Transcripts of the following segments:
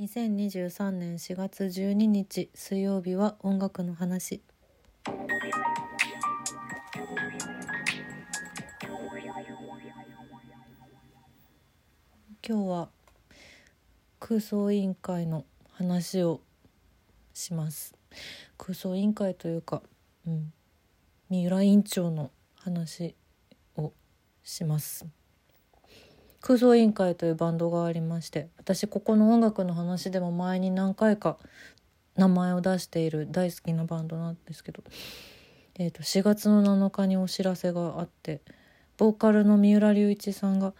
2023年4月12日水曜日は音楽の話。今日は空想委員会の話をします。空想委員会というか、うん、三浦委員長の話をします。空想委員会というバンドがありまして私ここの音楽の話でも前に何回か名前を出している大好きなバンドなんですけど、えー、と4月の7日にお知らせがあってボーカルの三浦隆一さんが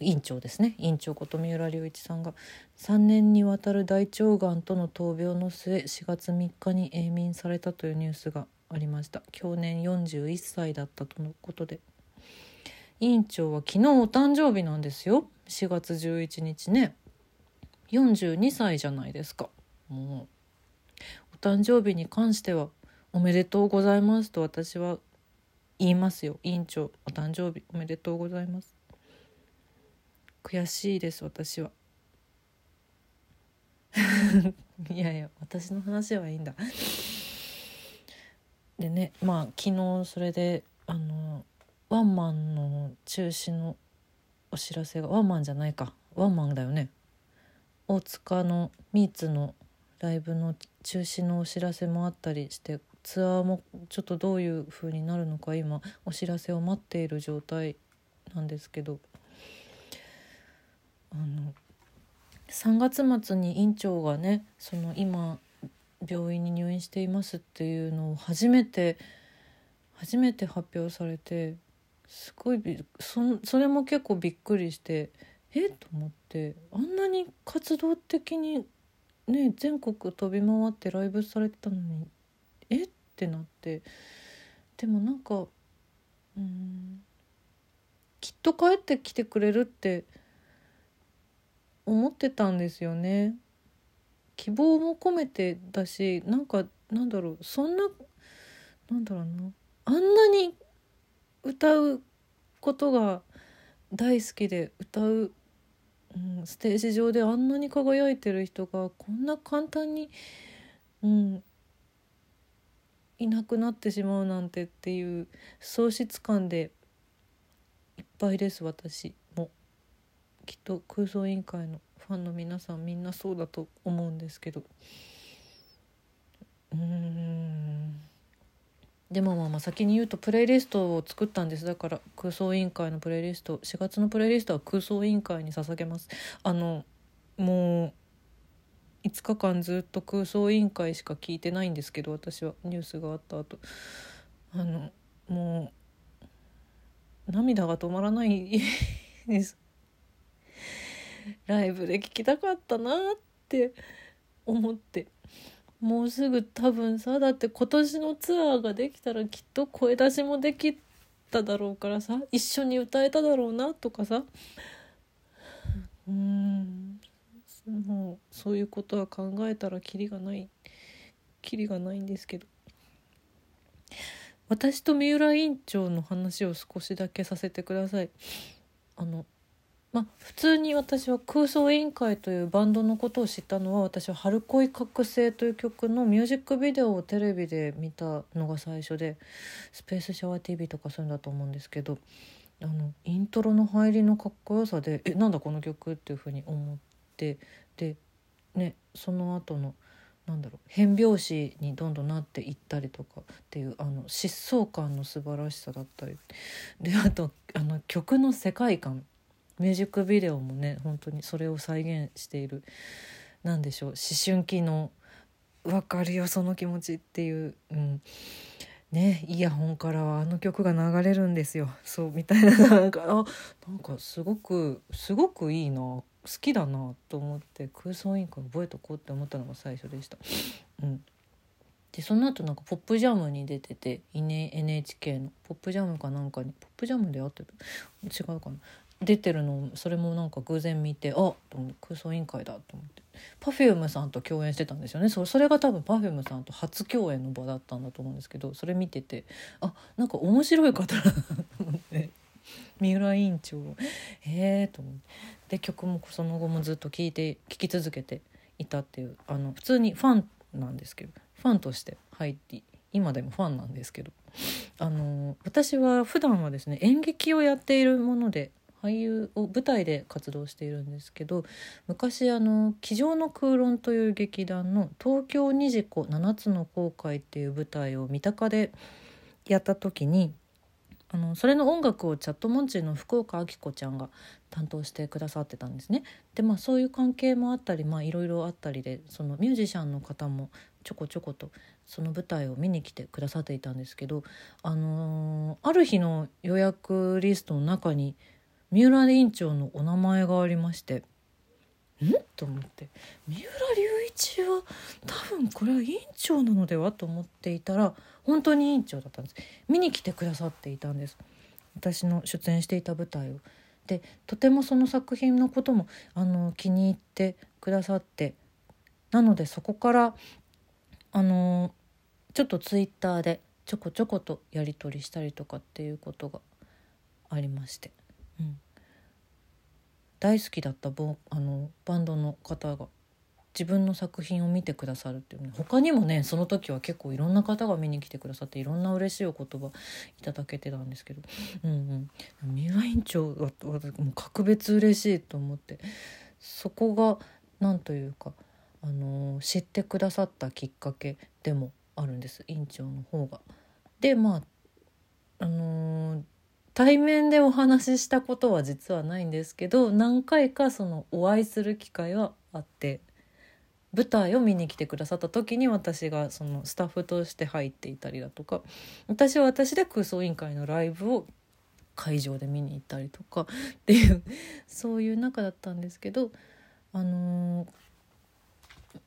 委員長ですね。委員長こと三浦隆一さんが3年にわたる大腸がんとの闘病の末4月3日に永眠されたというニュースがありました。去年41歳だったとのことで。委員長は昨日お誕生日なんですよ。4月11日ね。42歳じゃないですか。もう。お誕生日に関してはおめでとうございますと私は言いますよ。委員長お誕生日おめでとうございます。悔しいです私は。いやいや私の話はいいんだ。でねまあ昨日それであのワンマンの中止のお知らせがワンマンじゃないか。ワンマンだよね。大塚のミーツのライブの中止のお知らせもあったりしてツアーもちょっとどういう風になるのか今お知らせを待っている状態なんですけど。あの3月末に院長がねその今病院に入院していますっていうのを初めて初めて発表されてすごいびそそれも結構びっくりしてえっ？と思ってあんなに活動的にね全国飛び回ってライブされてたのにえってなってでもなんかうんきっと帰ってきてくれるって思ってたんですよね。希望も込めてだしなんかなんだろうそんななんだろうなあんなに歌うことが大好きで歌う、うん、ステージ上であんなに輝いてる人がこんな簡単に、うん、いなくなってしまうなんてっていう喪失感でいっぱいです私も。きっと空想委員会のファンの皆さんみんなそうだと思うんですけど。うーん。でもまあまあ先に言うとプレイリストを作ったんです。だから空想委員会のプレイリスト4月のプレイリストは空想委員会に捧げます。あのもう5日間ずっと空想委員会しか聞いてないんですけど私はニュースがあった後。あのもう涙が止まらないです。ライブで聴きたかったなって思って。もうすぐ多分さだって今年のツアーができたらきっと声出しもできただろうからさ一緒に歌えただろうなとかさ。うん。もうそういうことは考えたらキリがないキリがないんですけど。私と三浦委員長の話を少しだけさせてください。あのまあ、普通に私は空想委員会というバンドのことを知ったのは私は「春恋覚醒」という曲のミュージックビデオをテレビで見たのが最初で「スペースシャワー TV」とかそういうんだと思うんですけどあのイントロの入りのかっこよさで「えなんだこの曲」っていうふうに思ってでねその後のなんだろう変拍子にどんどんなっていったりとかっていうあの疾走感の素晴らしさだったり。であとあの曲の世界観。ミュージックビデオもね本当にそれを再現している何でしょう思春期の分かるよその気持ちっていう、うん、ねイヤホンからはあの曲が流れるんですよ。そうみたいななんかあなんかすごくすごくいいな好きだなと思って空想委員会覚えとこうって思ったのが最初でした。うん。でその後なんかポップジャムに出てて NHK のポップジャムかなんかにポップジャムであってる違うかな。出てるのそれもなんか偶然見てあと思っ空想委員会だと思って。Perfume さんと共演してたんですよね。そそれが多分 Perfume さんと初共演の場だったんだと思うんですけどそれ見ててあなんか面白い方だなと思って。三浦委員長。へえと思って。で曲もその後もずっと聴いて聴き続けていたっていうあの普通にファンなんですけどファンとして入って今でもファンなんですけど。あの私は普段はですね演劇をやっているもので俳優を舞台で活動しているんですけど昔あの「机上の空論」という劇団の「東京虹子七つの後悔」っていう舞台を三鷹でやった時にあのそれの音楽をチャットモンチーの福岡明子ちゃんが担当してくださってたんですね。でまあそういう関係もあったりいろいろあったりでそのミュージシャンの方もちょこちょことその舞台を見に来てくださっていたんですけど、あのー、ある日の予約リストの中に「三浦院長のお名前がありましてん？と思って。三浦隆一は多分これは院長なのでは？と思っていたら本当に院長だったんです。見に来てくださっていたんです。私の出演していた舞台を。でとてもその作品のこともあの気に入ってくださってなのでそこからあのちょっとツイッターでちょこちょことやり取りしたりとかっていうことがありまして。うん、大好きだったボあのバンドの方が自分の作品を見てくださるっていうね他にもねその時は結構いろんな方が見に来てくださっていろんな嬉しいお言葉いただけてたんですけどうんうん三浦院長はもう格別嬉しいと思ってそこが何というか、あのー、知ってくださったきっかけでもあるんです院長の方が。でまああのー対面でお話ししたことは実はないんですけど何回かそのお会いする機会はあって舞台を見に来てくださった時に私がそのスタッフとして入っていたりだとか私は私で空想委員会のライブを会場で見に行ったりとかっていうそういう中だったんですけどあのー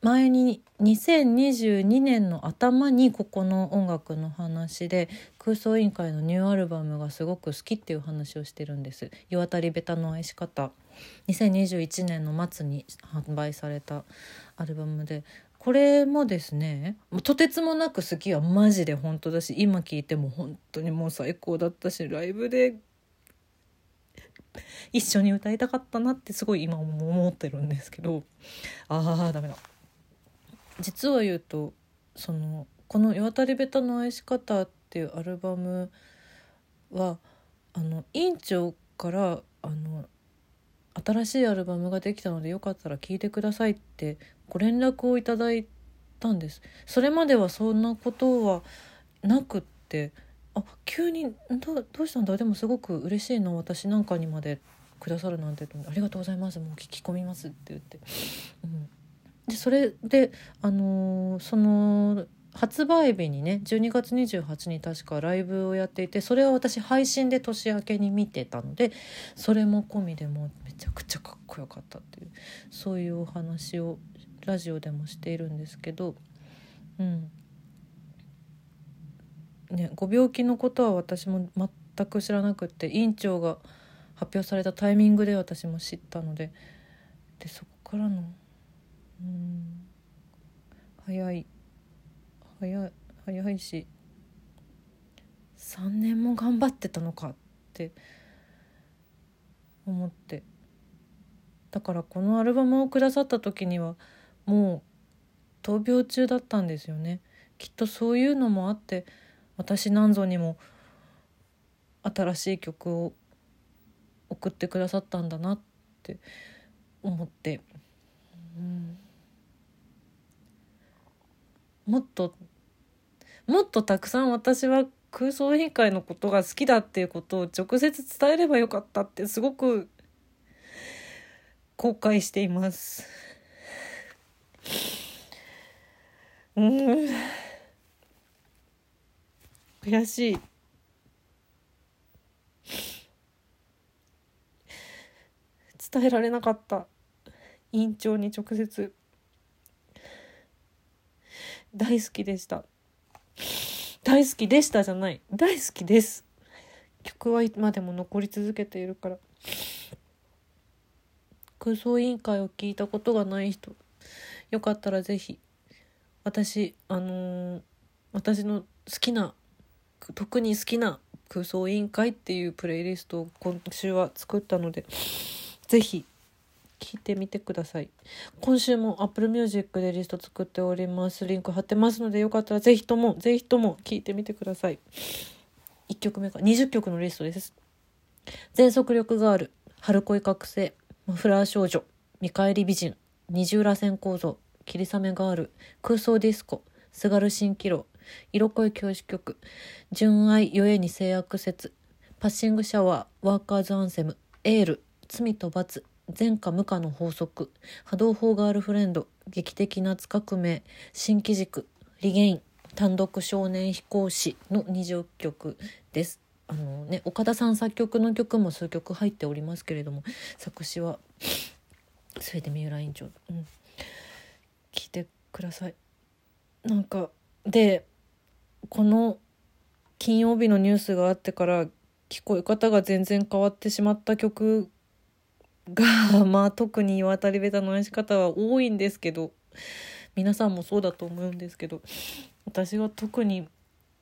前に2022年の頭にここの音楽の話で空想委員会のニューアルバムがすごく好きっていう話をしてるんです「世渡りベタの愛し方」2021年の末に販売されたアルバムで。これもですねとてつもなく好きはマジで本当だし今聴いても本当にもう最高だったしライブで一緒に歌いたかったなってすごい今思ってるんですけど。ああダメだ。実は言うとそのこの「世渡りベタの愛し方」っていうアルバムはあの院長からあの新しいアルバムができたのでよかったら聴いてくださいってご連絡をいただいたんです。それまではそんなことはなくってあ急にどどうしたんだ？でもすごく嬉しいの私なんかにまでくださるなんてありがとうございますもう聞き込みますって言って、うん、でそれであのー、その発売日にね12月28に確かライブをやっていてそれは私配信で年明けに見てたのでそれも込みでもめちゃくちゃかっこよかったっていうそういうお話をラジオでもしているんですけどうんねご病気のことは私も全く知らなくって院長が発表されたタイミングで私も知ったのででそこからの。うん。早い。早い早いし3年も頑張ってたのかって思って。だからこのアルバムをくださった時にはもう闘病中だったんですよね。きっとそういうのもあって私なんぞにも新しい曲を送ってくださったんだなって思って、うん、もっともっとたくさん私は空想委員会のことが好きだっていうことを直接伝えればよかったってすごく後悔しています。うん悔しい。伝えられなかった委員長に直接。大好きでした。大好きでしたじゃない。大好きです。曲は今でも残り続けているから。空想委員会を聞いたことがない人。よかったら是非私あのー、私の好きな特に好きな空想委員会っていうプレイリストを今週は作ったので是非聞いてみてください。今週も Apple Music でリスト作っております。リンク貼ってますのでよかったらぜひともぜひとも聞いてみてください。1曲目か。20曲のリストです。全速力ガール春恋覚醒。マフラー少女。見返り美人。二重らせん構造。霧雨ガール。空想ディスコ。津軽蜃気楼。色恋教師曲。純愛ゆえに性悪説。パッシングシャワー。ワーカーズアンセム。エール。罪と罰。前科無価の法則波動砲ガールフレンド劇的夏革命新機軸リゲイン単独少年飛行士の20曲です。あのね岡田さん作曲の曲も数曲入っておりますけれども作詞は 全て三浦委員長。うん。聞いてください。なんかでこの金曜日のニュースがあってから聞こえ方が全然変わってしまった曲が まあ特に渡りべたの愛し方は多いんですけど皆さんもそうだと思うんですけど私は特に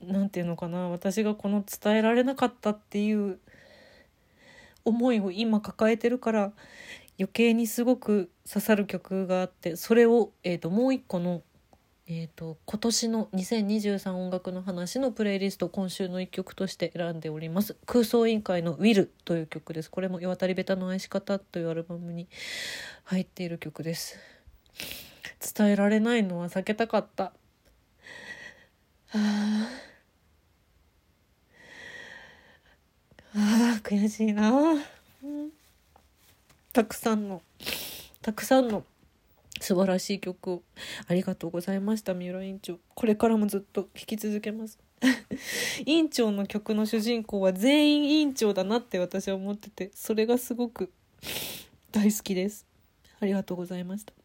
何て言うのかな私がこの伝えられなかったっていう思いを今抱えてるから余計にすごく刺さる曲があってそれを、えーと、もう一個の、えーと、今年の2023音楽の話のプレイリスト今週の一曲として選んでおります。空想委員会の「Will」という曲です。これも「岩渡りべたの愛し方」というアルバムに入っている曲です。伝えられないのは避けたかった。あ。あ悔しいな、たくさんのたくさんの素晴らしい曲をありがとうございました。三浦委員長。これからもずっと聴き続けます。委員長の曲の主人公は全員委員長だなって私は思っててそれがすごく大好きです。ありがとうございました。